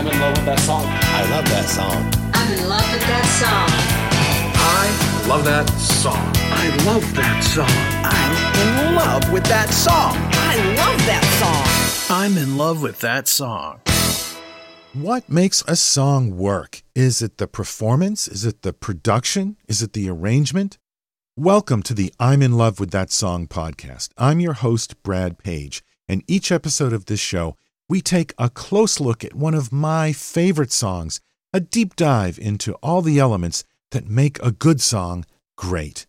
I'm in love with that song. I love that song. I'm in love with that song. I love that song. I love that song. I'm in love with that song. I love that song. I'm in love with that song. What makes a song work? Is it the performance? Is it the production? Is it the arrangement? Welcome to the I'm in love with that song podcast. I'm your host, Brad Page, and each episode of this show, we take a close look at one of my favorite songs, a deep dive into all the elements that make a good song great.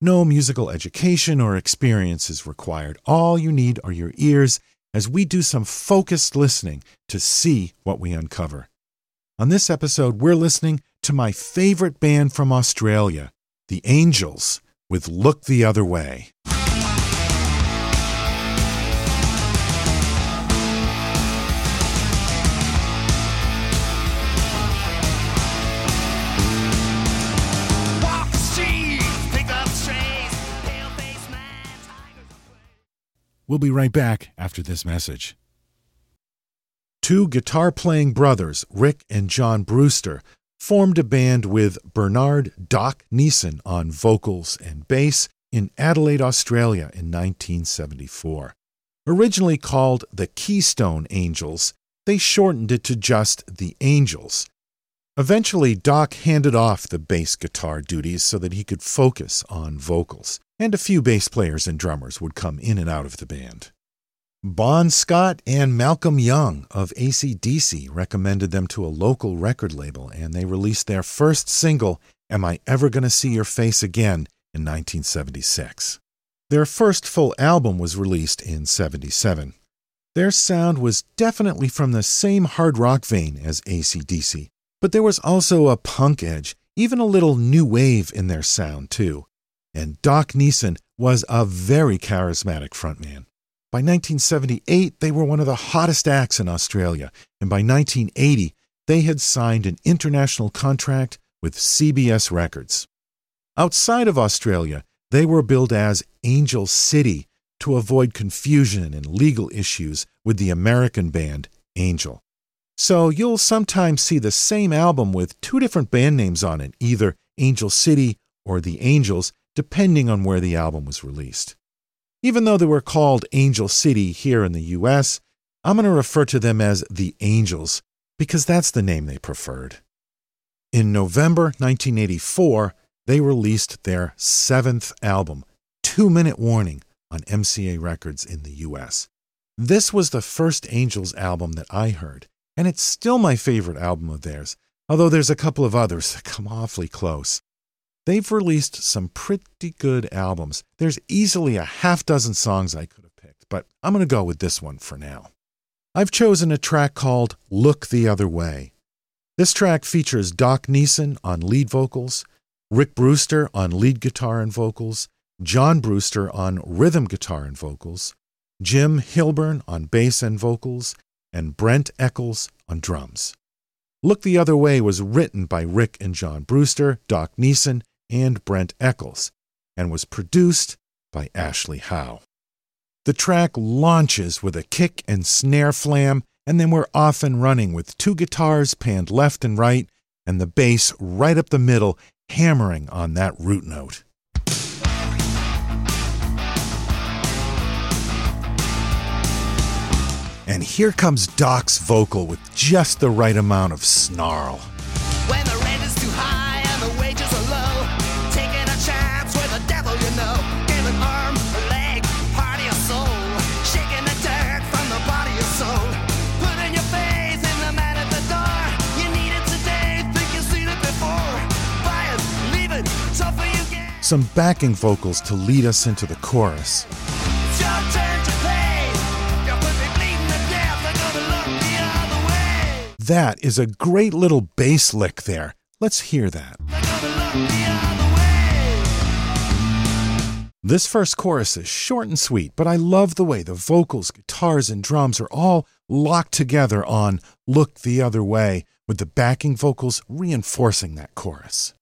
No musical education or experience is required. All you need are your ears as we do some focused listening to see what we uncover. On this episode, we're listening to my favorite band from Australia, The Angels, with Look the Other Way. We'll be right back after this message. Two guitar playing brothers, Rick and John Brewster, formed a band with Bernard Doc Neeson on vocals and bass in Adelaide, Australia in 1974. Originally called the Keystone Angels, they shortened it to just the Angels. Eventually, Doc handed off the bass guitar duties so that he could focus on vocals and a few bass players and drummers would come in and out of the band. Bon Scott and Malcolm Young of AC/DC recommended them to a local record label, and they released their first single, Am I Ever Gonna See Your Face Again, in 1976. Their first full album was released in 77. Their sound was definitely from the same hard rock vein as AC/DC, but there was also a punk edge, even a little new wave in their sound, too and Doc Neeson was a very charismatic frontman. By 1978, they were one of the hottest acts in Australia, and by 1980, they had signed an international contract with CBS Records. Outside of Australia, they were billed as Angel City to avoid confusion and legal issues with the American band Angel. So you'll sometimes see the same album with two different band names on it, either Angel City or The Angels, depending on where the album was released. Even though they were called Angel City here in the US, I'm going to refer to them as the Angels because that's the name they preferred. In November 1984, they released their seventh album, Two Minute Warning, on MCA Records in the US. This was the first Angels album that I heard, and it's still my favorite album of theirs, although there's a couple of others that come awfully close. They've released some pretty good albums. There's easily a half dozen songs I could have picked, but I'm going to go with this one for now. I've chosen a track called Look the Other Way. This track features Doc Neeson on lead vocals, Rick Brewster on lead guitar and vocals, John Brewster on rhythm guitar and vocals, Jim Hilbun on bass and vocals, and Brent Eccles on drums. Look the Other Way was written by Rick and John Brewster, Doc Neeson, and Brent Eccles, and was produced by Ashley Howe. The track launches with a kick and snare flam, and then we're off and running with two guitars panned left and right, and the bass right up the middle, hammering on that root note. And here comes Doc's vocal with just the right amount of snarl. Some backing vocals to lead us into the chorus. That is a great little bass lick there. Let's hear that. This first chorus is short and sweet, but I love the way the vocals, guitars, and drums are all locked together on Look the Other Way, with the backing vocals reinforcing that chorus.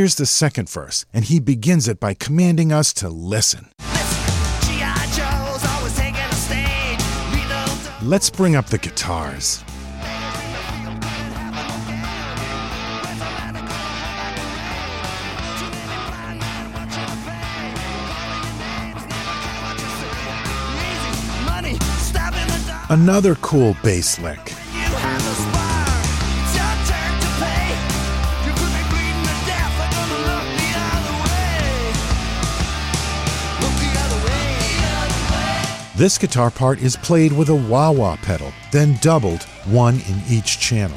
Here's the second verse, and he begins it by commanding us to listen. Let's bring up the guitars. Another cool bass lick. This guitar part is played with a wah wah pedal, then doubled, one in each channel.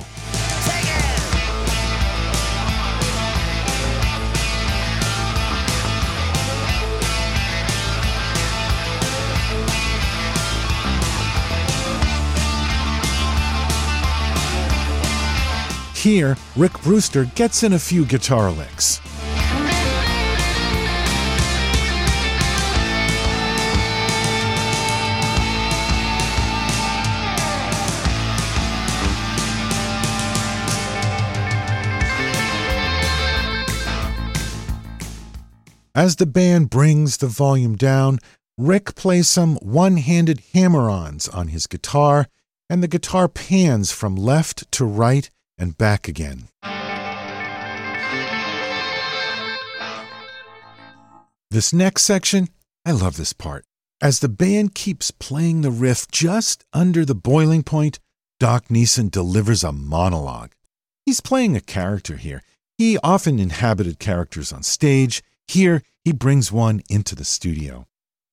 Here, Rick Brewster gets in a few guitar licks. As the band brings the volume down, Rick plays some one handed hammer ons on his guitar, and the guitar pans from left to right and back again. This next section, I love this part. As the band keeps playing the riff just under the boiling point, Doc Neeson delivers a monologue. He's playing a character here. He often inhabited characters on stage. Here, he brings one into the studio.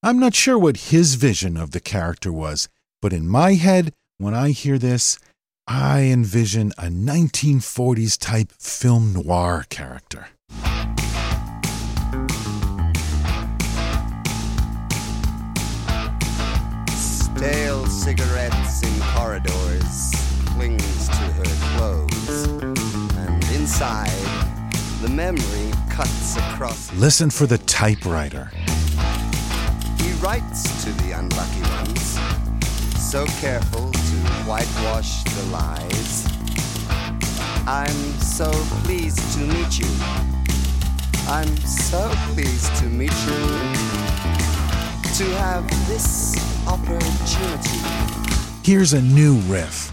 I'm not sure what his vision of the character was, but in my head, when I hear this, I envision a 1940s type film noir character. Stale cigarettes in corridors clings to her clothes, and inside, the memory cuts across. Listen for the typewriter. He writes to the unlucky ones, so careful to whitewash the lies. I'm so pleased to meet you. I'm so pleased to meet you. To have this opportunity. Here's a new riff.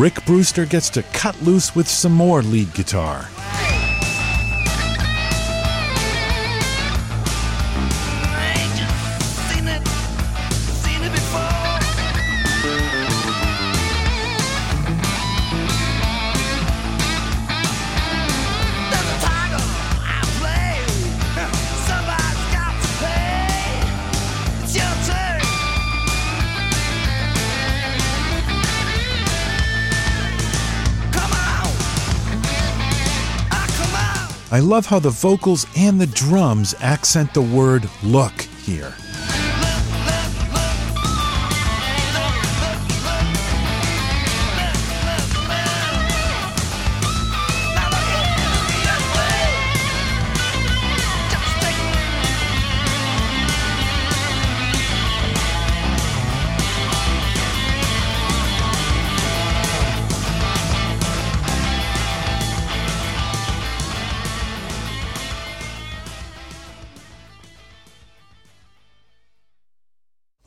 Rick Brewster gets to cut loose with some more lead guitar. I love how the vocals and the drums accent the word look here.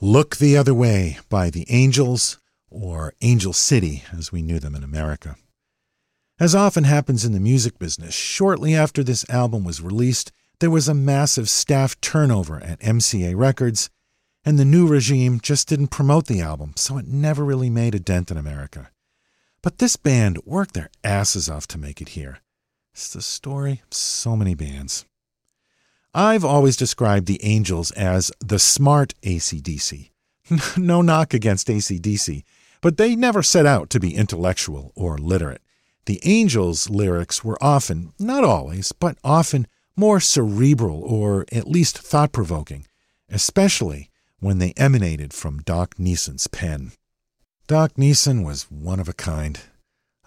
Look the Other Way by the Angels, or Angel City as we knew them in America. As often happens in the music business, shortly after this album was released, there was a massive staff turnover at MCA Records, and the new regime just didn't promote the album, so it never really made a dent in America. But this band worked their asses off to make it here. It's the story of so many bands. I've always described the Angels as the smart ACDC. no knock against ACDC, but they never set out to be intellectual or literate. The Angels' lyrics were often, not always, but often more cerebral or at least thought provoking, especially when they emanated from Doc Neeson's pen. Doc Neeson was one of a kind.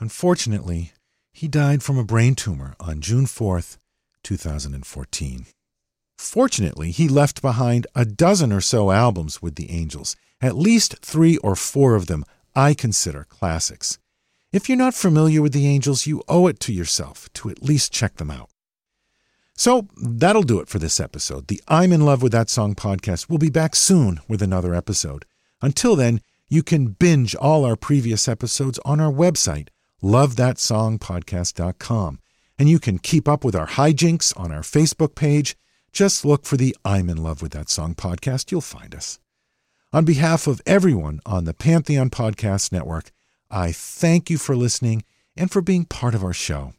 Unfortunately, he died from a brain tumor on June 4th, 2014. Fortunately, he left behind a dozen or so albums with the Angels, at least three or four of them I consider classics. If you're not familiar with the Angels, you owe it to yourself to at least check them out. So that'll do it for this episode. The I'm in Love with That Song podcast will be back soon with another episode. Until then, you can binge all our previous episodes on our website, lovethatsongpodcast.com. And you can keep up with our hijinks on our Facebook page. Just look for the I'm in Love with That Song podcast. You'll find us. On behalf of everyone on the Pantheon Podcast Network, I thank you for listening and for being part of our show.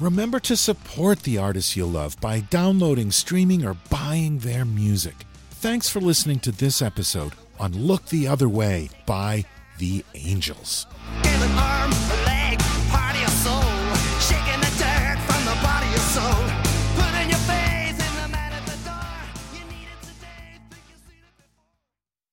Remember to support the artists you love by downloading, streaming, or buying their music. Thanks for listening to this episode on Look the Other Way by The Angels.